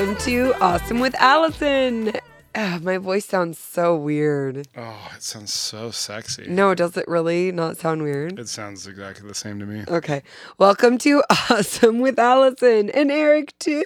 welcome to Awesome with Allison. Ah, my voice sounds so weird. Oh, it sounds so sexy. No, does it really not sound weird? It sounds exactly the same to me. Okay. Welcome to Awesome with Allison and Eric, too.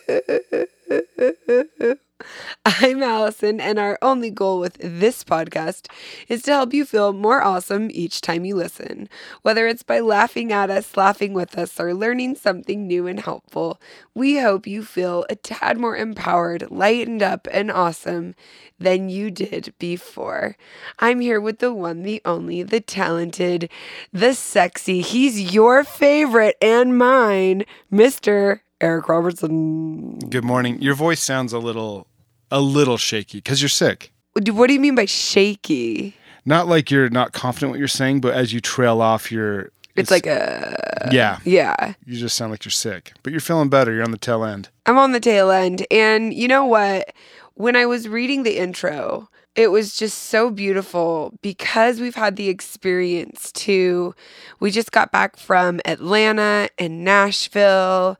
I'm Allison, and our only goal with this podcast is to help you feel more awesome each time you listen. Whether it's by laughing at us, laughing with us, or learning something new and helpful, we hope you feel a tad more empowered, lightened up, and awesome than you did before. I'm here with the one, the only, the talented, the sexy. He's your favorite and mine, Mr. Eric Robertson. Good morning. Your voice sounds a little a little shaky cuz you're sick. What do you mean by shaky? Not like you're not confident what you're saying, but as you trail off your It's, like a Yeah. yeah. You just sound like you're sick. But you're feeling better. You're on the tail end. I'm on the tail end. And you know what? When I was reading the intro, it was just so beautiful because we've had the experience to. We just got back from Atlanta and Nashville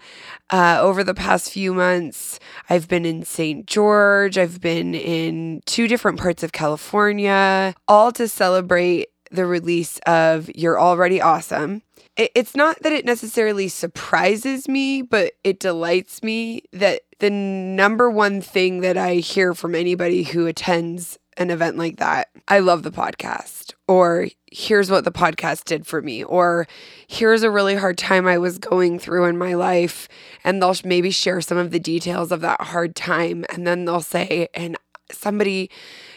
uh, over the past few months. I've been in St. George, I've been in two different parts of California, all to celebrate the release of You're Already Awesome. It's not that it necessarily surprises me, but it delights me that the number one thing that I hear from anybody who attends an event like that, I love the podcast, or here's what the podcast did for me, or here's a really hard time I was going through in my life. And they'll maybe share some of the details of that hard time. And then they'll say, and somebody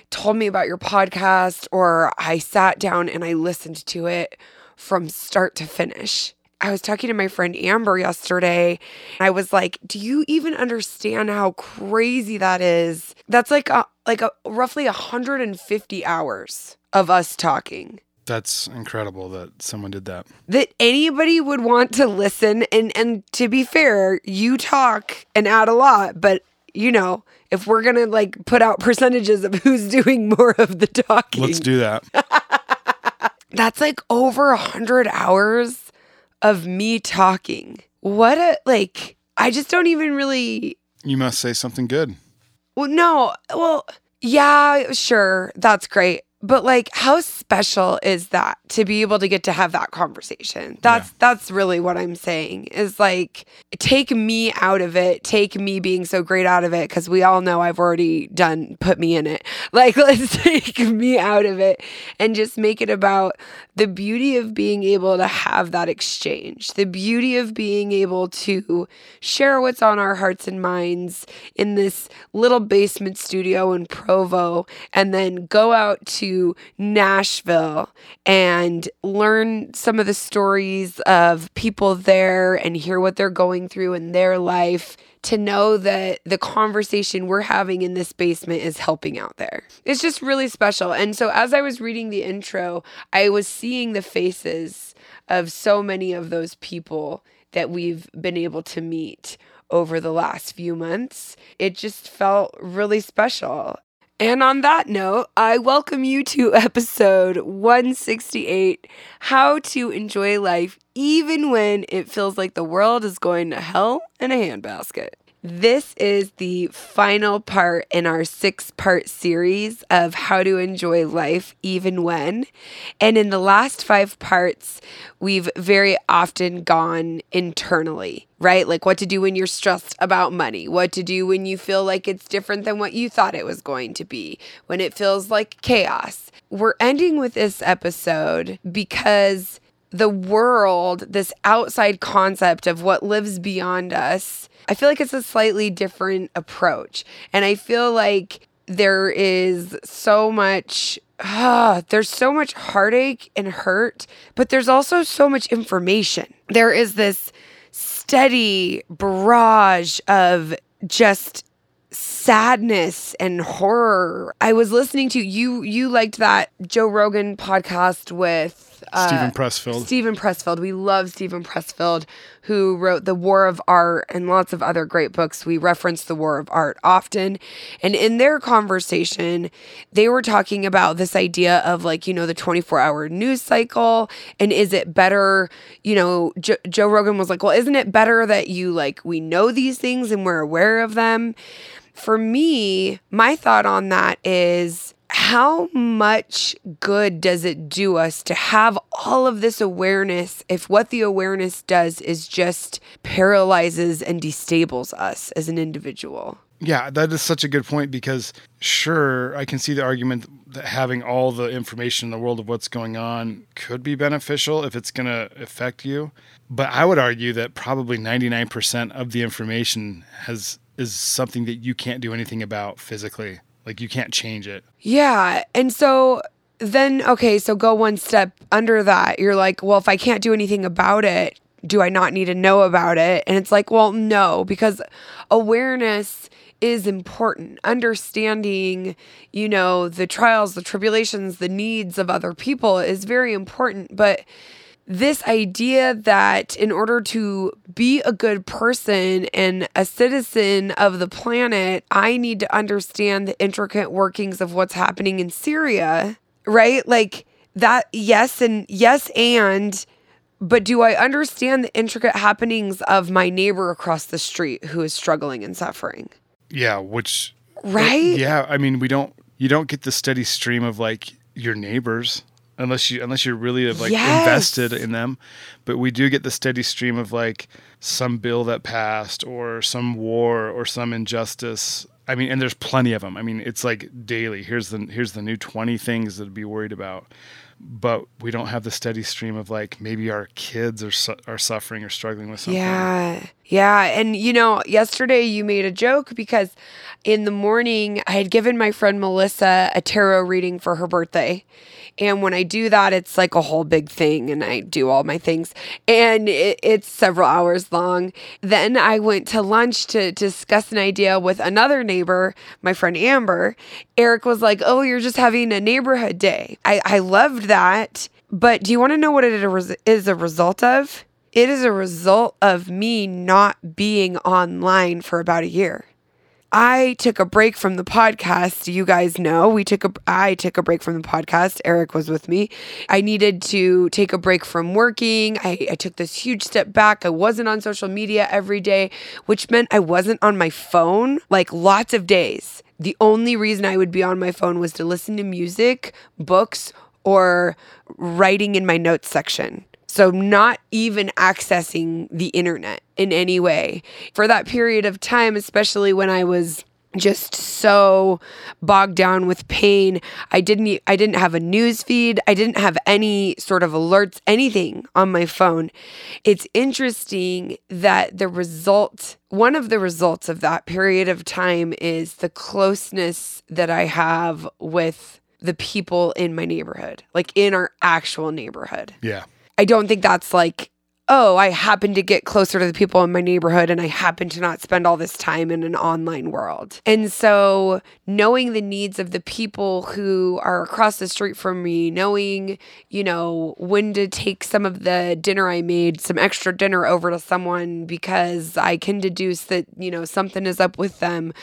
told me about your podcast, or I sat down and I listened to it from start to finish. I was talking to my friend Amber yesterday. I was like, "Do you even understand how crazy that is? That's like a, like a roughly 150 hours of us talking." That's incredible that someone did that. That anybody would want to listen and and to be fair, you talk and add a lot, but you know, if we're going to like put out percentages of who's doing more of the talking. Let's do that. That's like over a hundred hours of me talking. What a like I just don't even really You must say something good. well no well yeah sure that's great but like how special is that to be able to get to have that conversation? That's that's really what i'm saying is like take me out of it. Take me being so great out of it because we all know i've already done put me in it. Like let's take me out of it and just make it about the beauty of being able to have that exchange the beauty of being able to share what's on our hearts and minds in this little basement studio in provo and then go out to Nashville and learn some of the stories of people there and hear what they're going through in their life to know that the conversation we're having in this basement is helping out there. It's just really special. And so as I was reading the intro, I was seeing the faces of so many of those people that we've been able to meet over the last few months. It just felt really special. And on that note, I welcome you to episode 168 How to Enjoy Life Even When It Feels Like the World is Going to Hell in a Handbasket. This is the final part in our six part series of how to enjoy life even when. And in the last five parts, we've very often gone internally, right? Like what to do when you're stressed about money, what to do when you feel like it's different than what you thought it was going to be, when it feels like chaos. We're ending with this episode because the world, this outside concept of what lives beyond us, I feel like it's a slightly different approach. And I feel like there is so much ah, there's so much heartache and hurt, but there's also so much information. There is this steady barrage of just sadness and horror. I was listening to you you liked that Joe Rogan podcast with uh, Steven Pressfield. Steven Pressfield. We love Steven Pressfield, who wrote The War of Art and lots of other great books. We reference The War of Art often. And in their conversation, they were talking about this idea of like, you know, the 24 hour news cycle. And is it better, you know, jo- Joe Rogan was like, well, isn't it better that you like, we know these things and we're aware of them? For me, my thought on that is how much good does it do us to have all of this awareness if what the awareness does is just paralyzes and destables us as an individual? Yeah, that is such a good point because sure, I can see the argument that having all the information in the world of what's going on could be beneficial if it's going to affect you. But I would argue that probably 99% of the information has is something that you can't do anything about physically. Like you can't change it. Yeah. And so then, okay, so go one step under that. You're like, well, if I can't do anything about it, do I not need to know about it? And it's like, well, no, because awareness is important. Understanding, you know, the trials, the tribulations, the needs of other people is very important. But this idea that in order to be a good person and a citizen of the planet, I need to understand the intricate workings of what's happening in Syria, right? Like that, yes, and yes, and. But do I understand the intricate happenings of my neighbor across the street who is struggling and suffering? Yeah, which right? Yeah, I mean, we don't you don't get the steady stream of like your neighbors unless you unless you're really uh, like Yes. invested in them. But we do get the steady stream of like some bill that passed or some war or some injustice. I mean, and there's plenty of them. I mean, it's like daily. Here's the here's the new 20 things to be worried about. But we don't have the steady stream of like maybe our kids are su- are suffering or struggling with something. Yeah. Yeah. And, you know, yesterday you made a joke because in the morning I had given my friend Melissa a tarot reading for her birthday. And when I do that, it's like a whole big thing, and I do all my things, and it, it's several hours long. Then I went to lunch to discuss an idea with another neighbor, my friend Amber. Eric was like, Oh, you're just having a neighborhood day. I, I loved that. But do you want to know what it is a result of? It is a result of me not being online for about a year. I took a break from the podcast. You guys know we took a I took a break from the podcast. Eric was with me. I needed to take a break from working. I, I took this huge step back. I wasn't on social media every day, which meant I wasn't on my phone like lots of days. The only reason I would be on my phone was to listen to music, books, or writing in my notes section. So, not even accessing the internet in any way. For that period of time, especially when I was just so bogged down with pain. I didn't I didn't have a news feed. I didn't have any sort of alerts, anything on my phone. It's interesting that the result one of the results of that period of time is the closeness that I have with the people in my neighborhood, like in our actual neighborhood. Yeah. I don't think that's like, oh, I happen to get closer to the people in my neighborhood and I happen to not spend all this time in an online world. And so, knowing the needs of the people who are across the street from me, knowing, you know, when to take some of the dinner I made, some extra dinner over to someone because I can deduce that, you know, something is up with them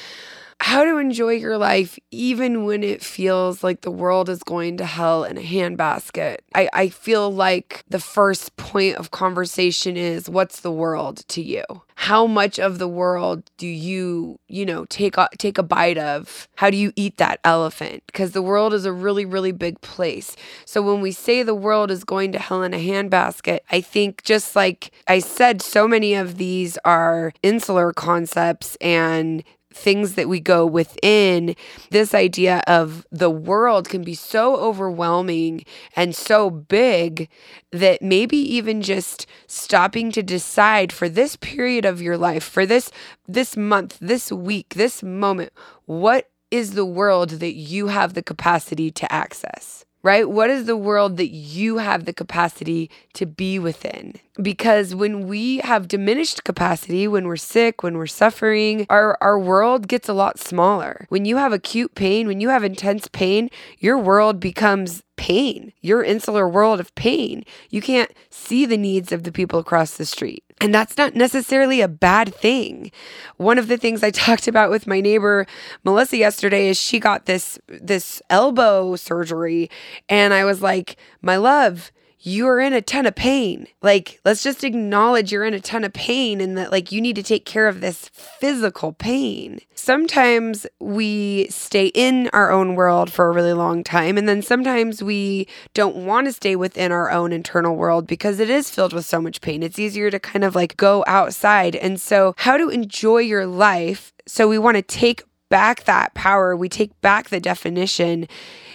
how to enjoy your life even when it feels like the world is going to hell in a handbasket. I, I feel like the first point of conversation is what's the world to you? How much of the world do you, you know, take a, take a bite of? How do you eat that elephant? Because the world is a really, really big place. So when we say the world is going to hell in a handbasket, I think just like I said, so many of these are insular concepts and things that we go within, this idea of the world can be so overwhelming and so big that maybe even just stopping to decide for this period of your life, for this this month, this week, this moment, what is the world that you have the capacity to access? Right? What is the world that you have the capacity to be within? Because when we have diminished capacity, when we're sick, when we're suffering, our, our world gets a lot smaller. When you have acute pain, when you have intense pain, your world becomes pain, your insular world of pain. You can't see the needs of the people across the street. And that's not necessarily a bad thing. One of the things I talked about with my neighbor Melissa yesterday is she got this this elbow surgery and I was like, "My love, you are in a ton of pain. Like, let's just acknowledge you're in a ton of pain and that, like, you need to take care of this physical pain. Sometimes we stay in our own world for a really long time, and then sometimes we don't want to stay within our own internal world because it is filled with so much pain. It's easier to kind of like go outside. And so, how to enjoy your life. So, we want to take back that power, we take back the definition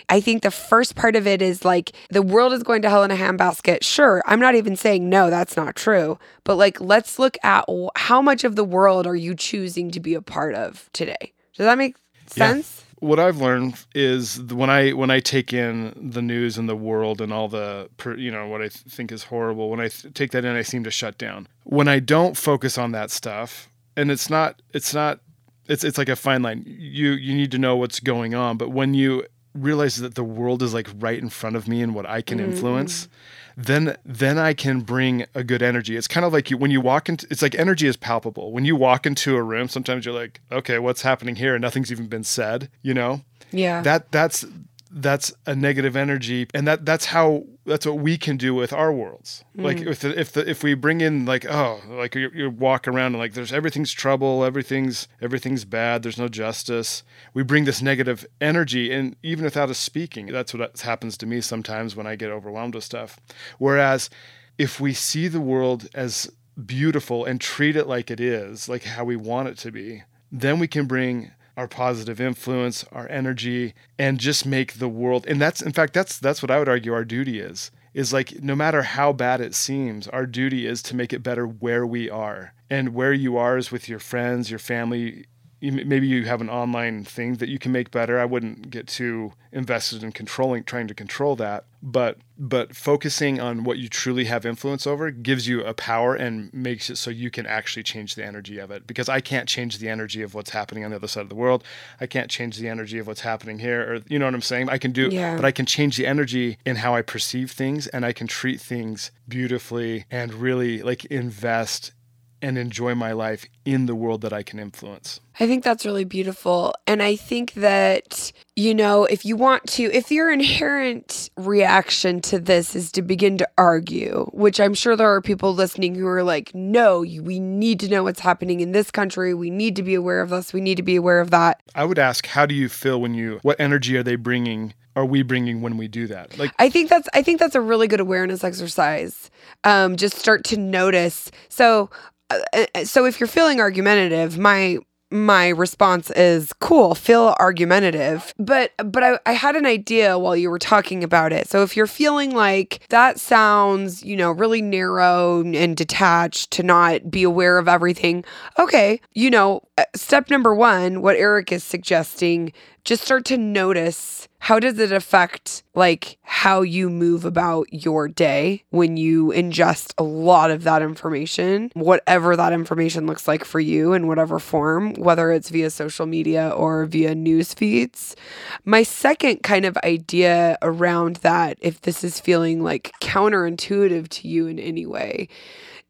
I think the first part of it is like the world is going to hell in a handbasket. Sure, I'm not even saying no, that's not true. But like, let's look at how much of the world are you choosing to be a part of today? Does that make sense? Yeah what I've learned is when I when I take in the news and the world and all the you know what I think is horrible when I th- take that in I seem to shut down. When I don't focus on that stuff and it's not it's not it's it's like a fine line. You you need to know what's going on, but when you realize that the world is like right in front of me and what I can mm-hmm. influence, then then I can bring a good energy. It's kind of like you when you walk into it's like energy is palpable. When you walk into a room, sometimes you're like, okay, what's happening here? And nothing's even been said, you know? Yeah. That that's that's a negative energy and that that's how that's what we can do with our worlds. Mm. like if the, if the, if we bring in like oh like you, you walk around and like there's everything's trouble everything's everything's bad there's no justice. We bring this negative energy and even without us speaking that's what happens to me sometimes when i get overwhelmed with stuff. Whereas if we see the world as beautiful and treat it like it is like how we want it to be then we can bring our positive influence, our energy, and just make the world. And that's, in fact, that's that's what I would argue our duty is. Is like no matter how bad it seems, our duty is to make it better where we are. And where you are is with your friends, your family, maybe you have an online thing that you can make better. I wouldn't get too invested in controlling, trying to control that, but but focusing on what you truly have influence over gives you a power and makes it so you can actually change the energy of it. Because I can't change the energy of what's happening on the other side of the world. I can't change the energy of what's happening here, or you know what I'm saying. I can do, yeah. but I can change the energy in how I perceive things, and I can treat things beautifully and really like invest and enjoy my life in the world that I can influence. I think that's really beautiful. And I think that, you know, if you want to, if your inherent reaction to this is to begin to argue, which I'm sure there are people listening who are like, no, we need to know what's happening in this country. We need to be aware of this. We need to be aware of that. I would ask, how do you feel when you, what energy are they bringing are we bringing when we do that like i think that's i think that's a really good awareness exercise um just start to notice so so if you're feeling argumentative, my my response is cool feel argumentative. But but I, I had an idea while you were talking about it. So if you're feeling like that sounds you know really narrow and detached to not be aware of everything okay you know uh, step number one what eric is suggesting just start to notice how does it affect like how you move about your day when you ingest a lot of that information whatever that information looks like for you in whatever form whether it's via social media or via news feeds? My second kind of idea around that if this is feeling like counterintuitive to you in any way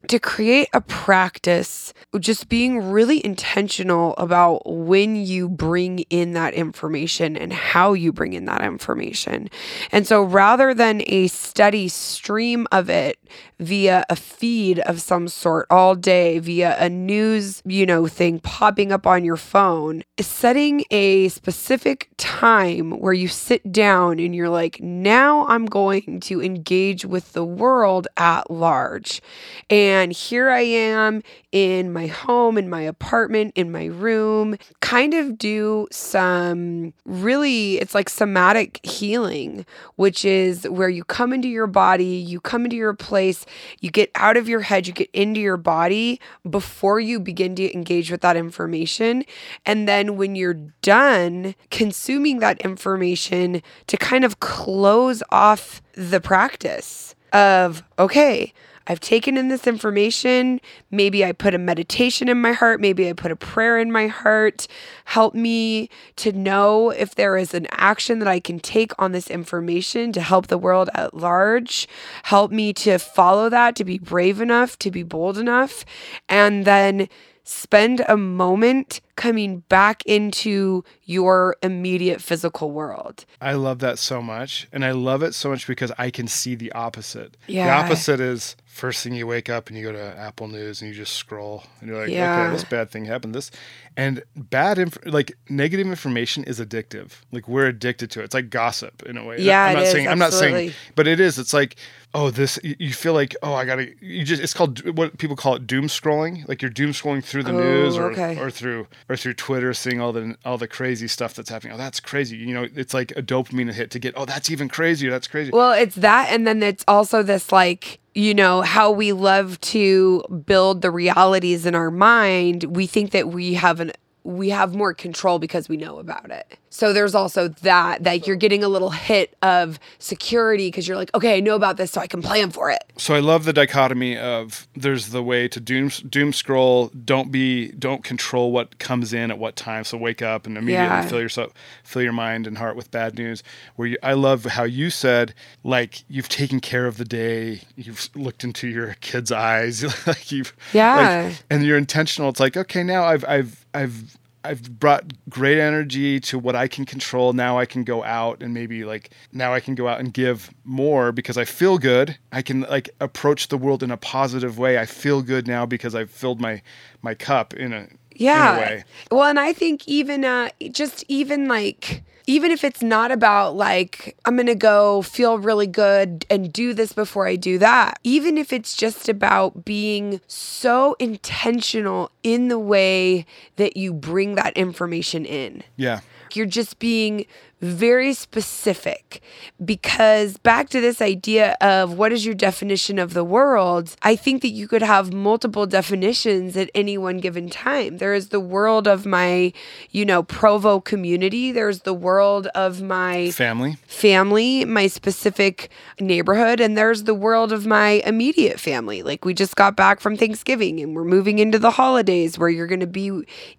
to create a practice, just being really intentional about when you bring in that information and how you bring in that information. And so rather than a steady stream of it via a feed of some sort all day, via a news, you know, thing popping up on your phone, setting a specific time where you sit down and you're like, now I'm going to engage with the world at large. And and here I am in my home, in my apartment, in my room, kind of do some really, it's like somatic healing which is where you come into your body, you come into your place, you get out of your head, you get into your body before you begin to engage with that information. And then when you're done consuming that information, to kind of close off the practice of, okay, I've taken in this information. Maybe I put a meditation in my heart. Maybe I put a prayer in my heart. Help me to know if there is an action that I can take on this information to help the world at large. Help me to follow that, to be brave enough, to be bold enough. And then spend a moment coming back into your immediate physical world. I love that so much. And I love it so much because I can see the opposite. Yeah. The opposite is first thing you wake up and you go to Apple News and you just scroll and you're like, Yeah. okay, this bad thing happened. This and bad inf- like negative information is addictive. Like we're addicted to it. It's like gossip in a way. Yeah, I'm not is, saying I'm not saying but it is. It's like oh this you feel like oh I gotta you just it's called what people call it doom scrolling. Like you're doom scrolling through the Oh, news or okay. or through or through Twitter, seeing all the all the crazy stuff that's happening. Oh, that's crazy. You know, it's like a dopamine hit to get. Oh, that's even crazier. That's crazy. Well, it's that. And then it's also this like, you know, how we love to build the realities in our mind. We think that we have an, we have more control because we know about it. So there's also that, that you're getting a little hit of security because you're like, okay, I know about this, so I can plan for it. so I love the dichotomy of there's the way to doom doom scroll. Don't be don't control what comes in at what time. So wake up and immediately Yeah. fill yourself fill your mind and heart with bad news. Where you, I love how you said like you've taken care of the day. You've looked into your kid's eyes. like you've Yeah. like, and you're intentional. It's like okay now I've I've I've I've brought great energy to what I can control. Now I can go out and maybe like now I can go out and give more because I feel good. I can like approach the world in a positive way. I feel good now because I've filled my my cup in a yeah in a way. well and i think even uh just even like even if it's not about like i'm gonna go feel really good and do this before i do that even if it's just about being so intentional in the way that you bring that information in Yeah. you're just being very specific because back to this idea of what is your definition of the world, I think that you could have multiple definitions at any one given time. There is the world of my, you know, Provo community, there's the world of my Family. family, my specific neighborhood, and there's the world of my immediate family. Like we just got back from Thanksgiving and we're moving into the holidays where you're going to be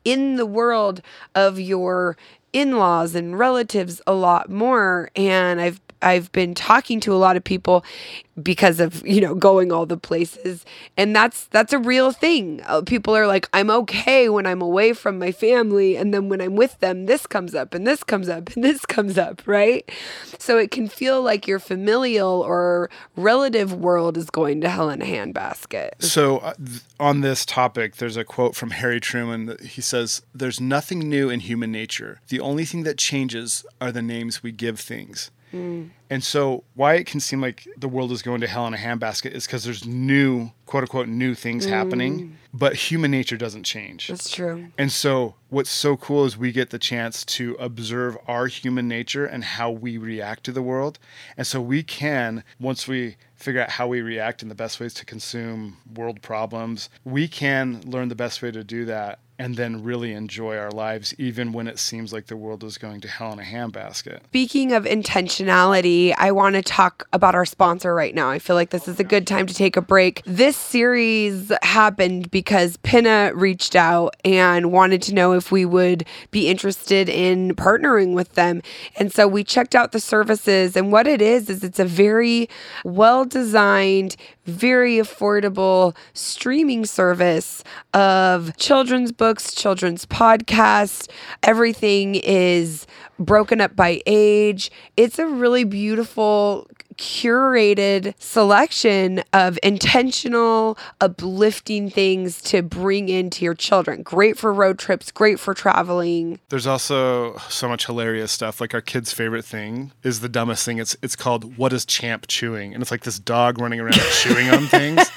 in the world of your in-laws and relatives a lot more and I've I've been talking to a lot of people because of you know going all the places and that's that's a real thing Uh, people are like i'm okay when i'm away from my family and then when i'm with them this comes up and this comes up and this comes up right so it can feel like your familial or relative world is going to hell in a handbasket So, uh, th- on this topic, there's a quote from Harry Truman. that He says, There's nothing new in human nature. The only thing that changes are the names we give things. Mm. And so, why it can seem like the world is going to hell in a handbasket is because there's new, quote unquote, new things happening, mm. but human nature doesn't change. that's true And so, what's so cool is we get the chance to observe our human nature and how we react to the world. And so, we can, once we figure out how we react and the best ways to consume world problems, we can learn the best way to do that and then really enjoy our lives, even when it seems like the world is going to hell in a handbasket. Speaking of intentionality, I want to talk about our sponsor right now. I feel like this is a good time to take a break. This series happened because Pinna reached out and wanted to know if we would be interested in partnering with them. And so we checked out the services, and what it is, is it's a very well designed, very affordable streaming service of children's books, children's podcasts. Everything is broken up by age. It's a really beautiful curated selection of intentional uplifting things to bring into your children. Great for road trips, great for traveling. There's also so much hilarious stuff. Like our kid's favorite thing is the dumbest thing. It's it's called "What is Champ chewing?" and it's like this dog running around chewing on things.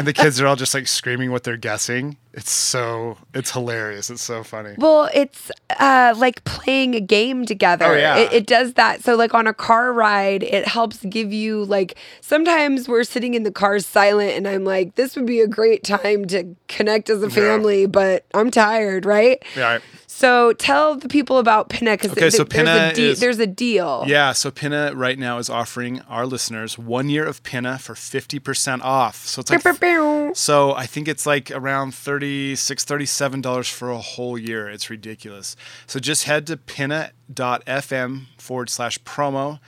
And the kids are all just like screaming what they're guessing. It's so it's hilarious. It's so funny. Well, it's uh, like playing a game together. Oh, yeah. It, it does that. So, like on a car ride, it helps give you like. Sometimes we're sitting in the car silent, and I'm like, "This would be a great time to connect as a family," but I'm tired, right? Yeah. So tell the people about Pinna because Okay, so there's, a de- is- there's a deal. Yeah, so Pinna right now is offering our listeners one year of Pinna for 50% off. So it's like So I think it's like around $36, $37 for a whole year. It's ridiculous. So just head to pinna.fm forward slash promo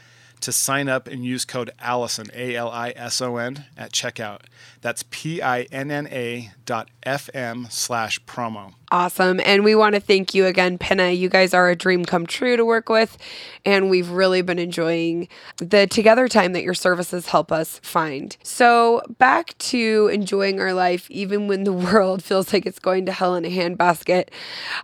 to sign up and use code Allison, A L I S O N, at checkout. That's P I N N A dot FM slash promo. Awesome. And we want to thank you again, Pinna. You guys are a dream come true to work with. And we've really been enjoying the together time that your services help us find. So, back to enjoying our life, even when the world feels like it's going to hell in a handbasket.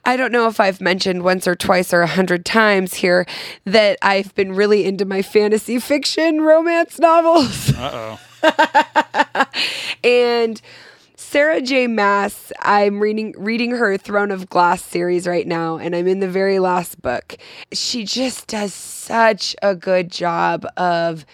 I don't know if I've mentioned once or twice or a hundred times here that I've been really into my fantasy fiction romance novels. Uh oh. and Sarah J. Maas, I'm reading reading her Throne of Glass series right now, and I'm in the very last book. She just does such a good job of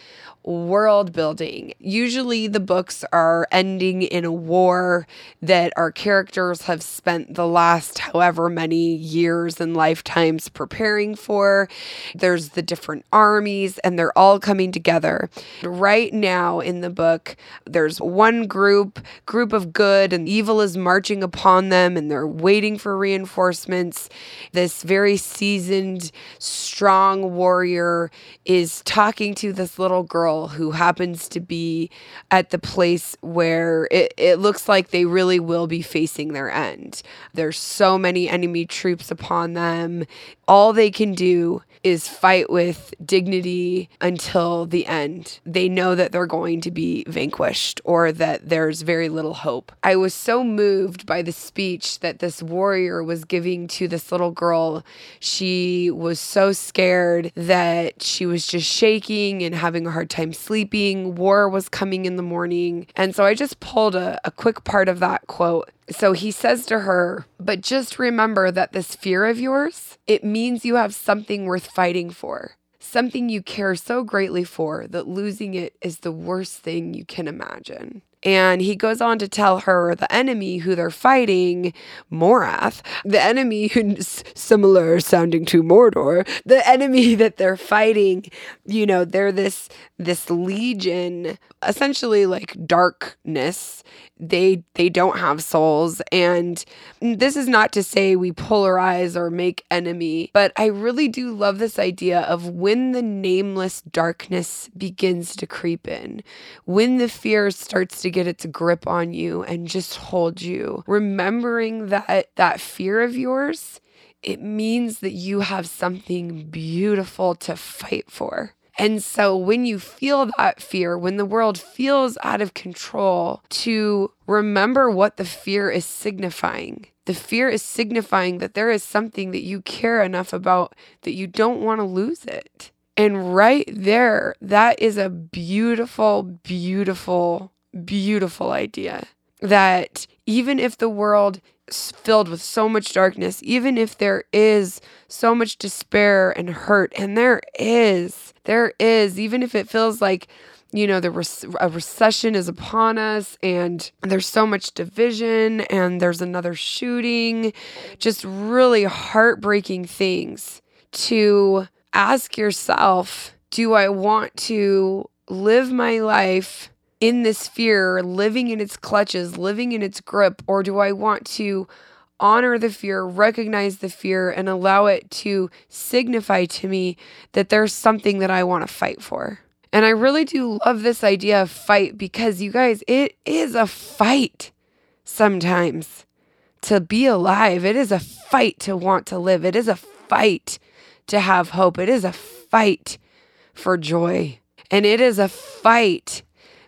world building. Usually the books are ending in a war that our characters have spent the last however many years and lifetimes preparing for. There's the different armies and they're all coming together. Right now in the book, there's one group, group of good and evil is marching upon them and they're waiting for reinforcements. This very seasoned, strong warrior is talking to this little girl who happens to be at the place where it, it looks like they really will be facing their end. There's so many enemy troops upon them. All they can do is fight with dignity until the end. They know that they're going to be vanquished or that there's very little hope. I was so moved by the speech that this warrior was giving to this little girl. She was so scared that she was just shaking and having a hard time sleeping. War was coming in the morning. And so I just pulled a, a quick part of that quote. So he says to her, But just remember that this fear of yours, it means you have something worth fighting for. Something you care so greatly for that losing it is the worst thing you can imagine. And he goes on to tell her the enemy who they're fighting, Morath, the enemy who's similar sounding to Mordor, the enemy that they're fighting, you know, they're this this legion, essentially like darkness. They they don't have souls and this is not to say we polarize or make enemy, but I really do love this idea of when the nameless darkness begins to creep in, when the fear starts to get its grip on you and just hold you, remembering that that fear of yours, it means that you have something beautiful to fight for. And so when you feel that fear, when the world feels out of control, to remember what the fear is signifying. The fear is signifying that there is something that you care enough about that you don't want to lose it. And right there, that is a beautiful, beautiful, beautiful idea. That even if the world is filled with so much darkness, even if there is so much despair and hurt, and there is, there is, even if it feels like, you know, the a recession is upon us and there's so much division and there's another shooting, just really heartbreaking things to ask yourself, do I want to live my life in this fear, living in its clutches, living in its grip, or do I want to honor the fear, recognize the fear, and allow it to signify to me that there's something that I want to fight for? And I really do love this idea of fight because you guys, it is a fight sometimes to be alive. It is a fight to want to live. It is a fight to have hope. It is a fight for joy. And it is a fight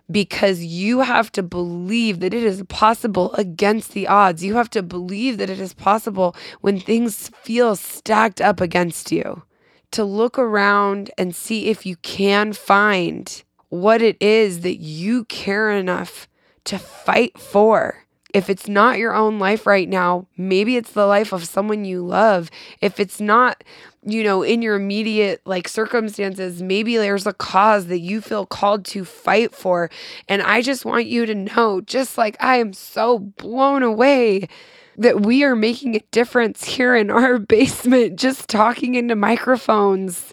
because you have to believe that it is possible against the odds. You have to believe that it is possible when things feel stacked up against you. To look around and see if you can find what it is that you care enough to fight for. If it's not your own life right now, maybe it's the life of someone you love. If it's not, you know, in your immediate like circumstances, maybe there's a cause that you feel called to fight for. And I just want you to know, just like I am so blown away that we are making a difference here in our basement, just talking into microphones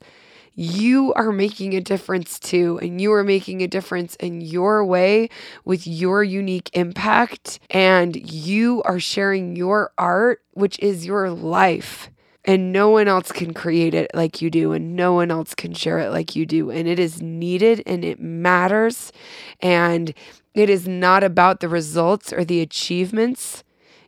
you are making a difference too. And you are making a difference in your way with your unique impact. And you are sharing your art, which is your life. And no one else can create it like you do, and no one else can share it like you do. And it is needed and it matters. And it is not about the results or the achievements,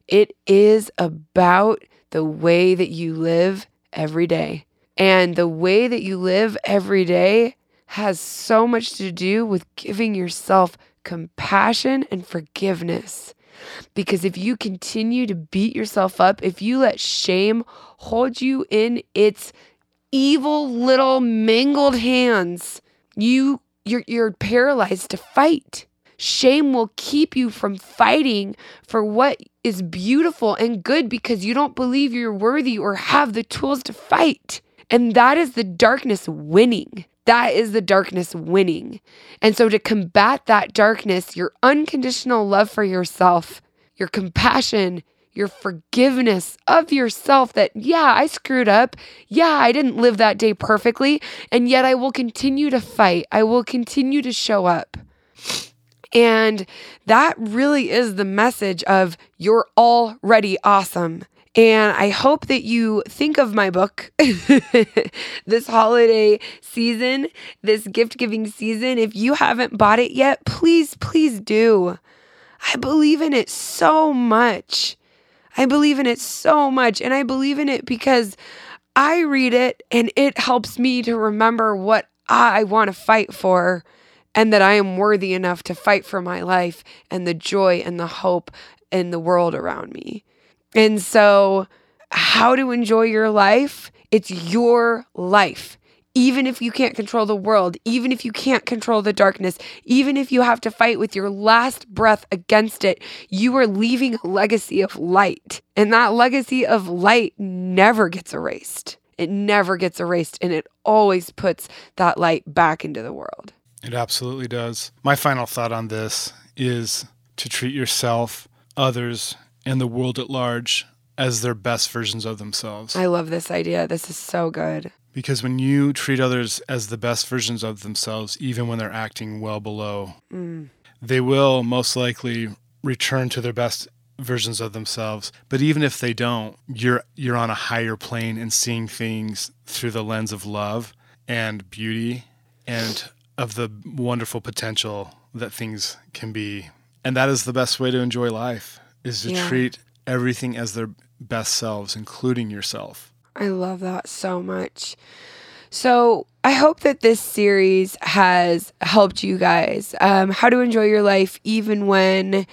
it is about the way that you live every day. And the way that you live every day has so much to do with giving yourself compassion and forgiveness. Because if you continue to beat yourself up, if you let shame hold you in its evil little mangled hands, you you're, you're paralyzed to fight. Shame will keep you from fighting for what is beautiful and good because you don't believe you're worthy or have the tools to fight. And that is the darkness winning. That is the darkness winning. And so, to combat that darkness, your unconditional love for yourself, your compassion, your forgiveness of yourself that, yeah, I screwed up. Yeah, I didn't live that day perfectly. And yet I will continue to fight. I will continue to show up. And that really is the message of you're already awesome. And I hope that you think of my book this holiday season, this gift giving season. If you haven't bought it yet, please, please do. I believe in it so much. I believe in it so much. And I believe in it because I read it and it helps me to remember what I want to fight for and that I am worthy enough to fight for my life and the joy and the hope in the world around me. And so, how to enjoy your life? It's your life. Even if you can't control the world, even if you can't control the darkness, even if you have to fight with your last breath against it, you are leaving a legacy of light. And that legacy of light never gets erased. It never gets erased, and it always puts that light back into the world. It absolutely does. My final thought on this is to treat yourself, others, and the world at large as their best versions of themselves. I love this idea. This is so good. Because when you treat others as the best versions of themselves, even when they're acting well below, mm. they will most likely return to their best versions of themselves. But even if they don't, you're you're on a higher plane and seeing things through the lens of love and beauty and of the wonderful potential that things can be. And that is the best way to enjoy life is to yeah. treat everything as their best selves, including yourself. I love that so much. So, I hope that this series has helped you guys um, how to enjoy your life even when.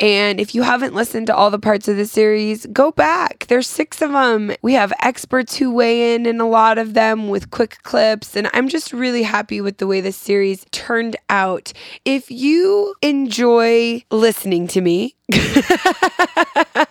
And if you haven't listened to all the parts of the series, go back. There's six of them. We have experts who weigh in in a lot of them with quick clips. And I'm just really happy with the way this series turned out. If you enjoy listening to me,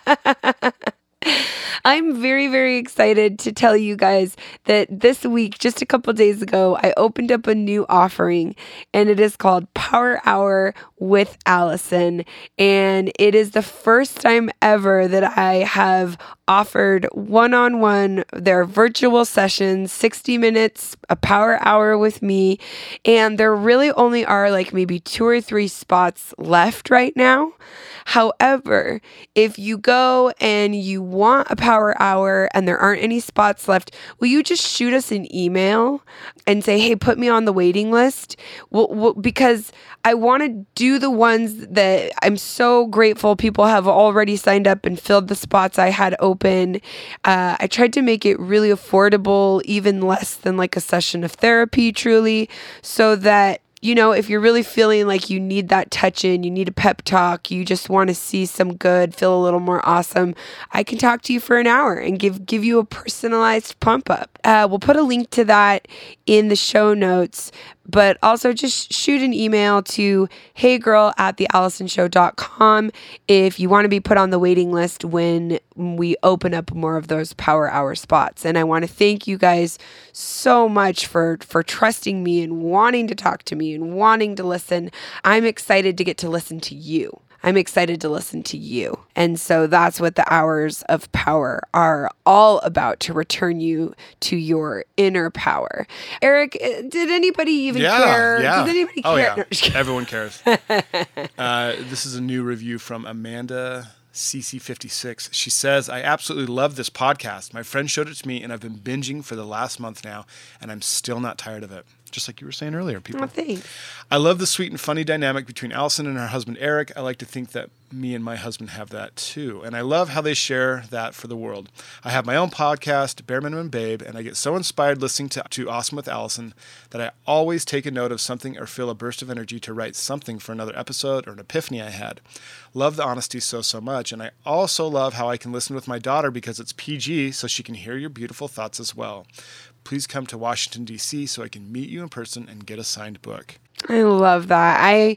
I'm very, very excited to tell you guys that this week, just a couple days ago, I opened up a new offering and it is called Power Hour with Allison. And it is the first time ever that I have offered one on one their virtual sessions, 60 minutes, a power hour with me. And there really only are like maybe two or three spots left right now. However, if you go and you want a power hour and there aren't any spots left, will you just shoot us an email and say, hey, put me on the waiting list? Well, well, because I want to do the ones that I'm so grateful people have already signed up and filled the spots I had open. Uh, I tried to make it really affordable, even less than like a session of therapy, truly, so that you know, if you're really feeling like you need that touch in, you need a pep talk, you just want to see some good, feel a little more awesome, I can talk to you for an hour and give give you a personalized pump up. Uh, we'll put a link to that in the show notes, but also just shoot an email to heygirl at theallisonshow.com if you want to be put on the waiting list when we open up more of those power hour spots. And I want to thank you guys so much for for trusting me and wanting to talk to me and wanting to listen. I'm excited to get to listen to you. I'm excited to listen to you. And so that's what the hours of power are all about to return you to your inner power. Eric, uh, did anybody even Yeah, care? yeah. Does anybody oh care? yeah, No, everyone cares. uh, this is a new review from Amanda CC56. She says, "I absolutely love this podcast. My friend showed it to me, and I've been binging for the last month now, and I'm still not tired of it." Just like you were saying earlier, people. Oh, thanks. I love the sweet and funny dynamic between Allison and her husband Eric. I like to think that me and my husband have that too. And I love how they share that for the world. I have my own podcast, Bare Minimum Babe, and I get so inspired listening to, to Awesome with Allison that I always take a note of something or feel a burst of energy to write something for another episode or an epiphany I had. Love the honesty so, so much. And I also love how I can listen with my daughter because it's PG, so she can hear your beautiful thoughts as well. Please come to Washington, D.C. so I can meet you in person and get a signed book. I love that. I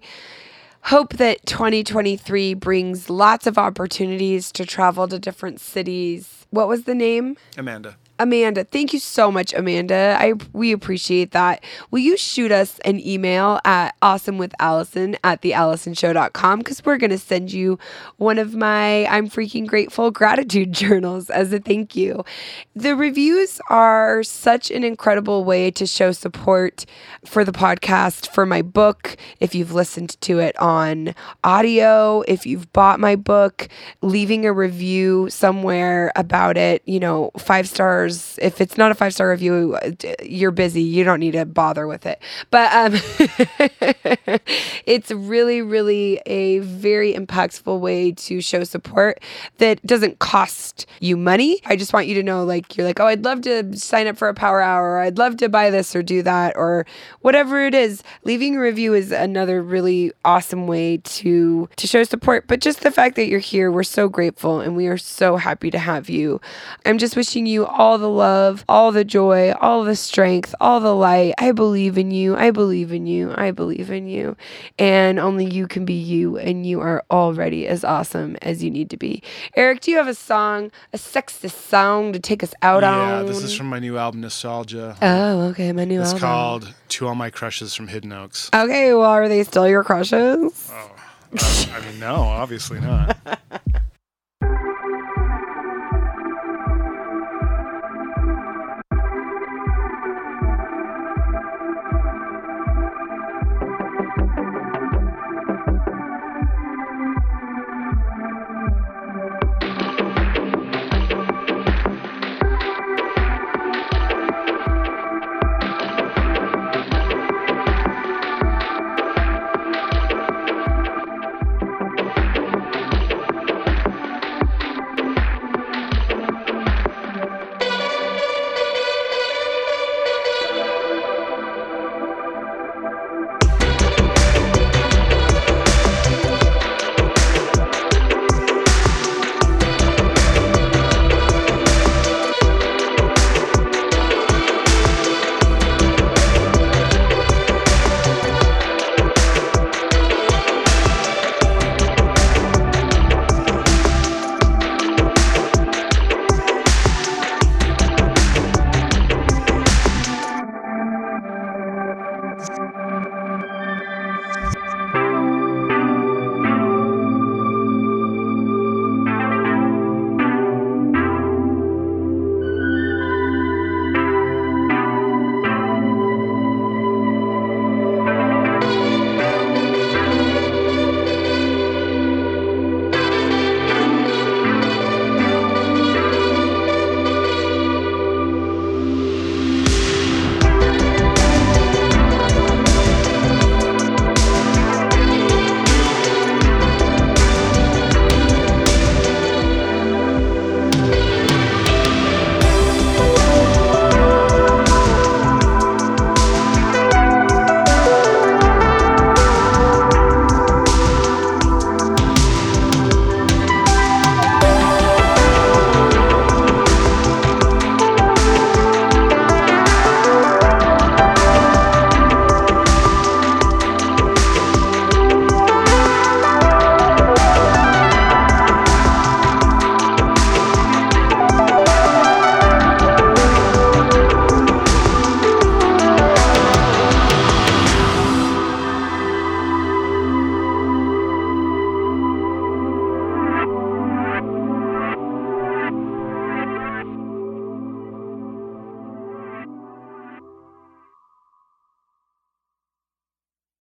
hope that 2023 brings lots of opportunities to travel to different cities. What was the name? Amanda. Amanda, thank you so much, Amanda. I we appreciate that. Will you shoot us an email at awesomewithalison at thealisonshow.com because we're gonna send you one of my I'm freaking grateful gratitude journals as a thank you. The reviews are such an incredible way to show support for the podcast, for my book, if you've listened to it on audio, if you've bought my book, leaving a review somewhere about it, you know, five stars. If it's not a five star review, uh, you're busy. You don't need to bother with it. But um, it's really, really a very impactful way to show support that doesn't cost you money. I just want you to know, like, you're like, oh, I'd love to sign up for a power hour, I'd love to buy this or do that, or whatever it is. Leaving a review is another really awesome way to to show support. But just the fact that you're here, we're so grateful and we are so happy to have you. I'm just wishing you all the love, all the joy, all the strength, all the light. I believe in you. I believe in you. I believe in you. And only you can be you, and you are already as awesome as you need to be. Eric, do you have a song, a sexist song to take us out Yeah, on? Yeah, this is from my new album, Nostalgia. Oh, okay, my new it's album. It's called To All My Crushes from Hidden Oaks. Okay, well, are they still your crushes? Uh, I mean, no, obviously not.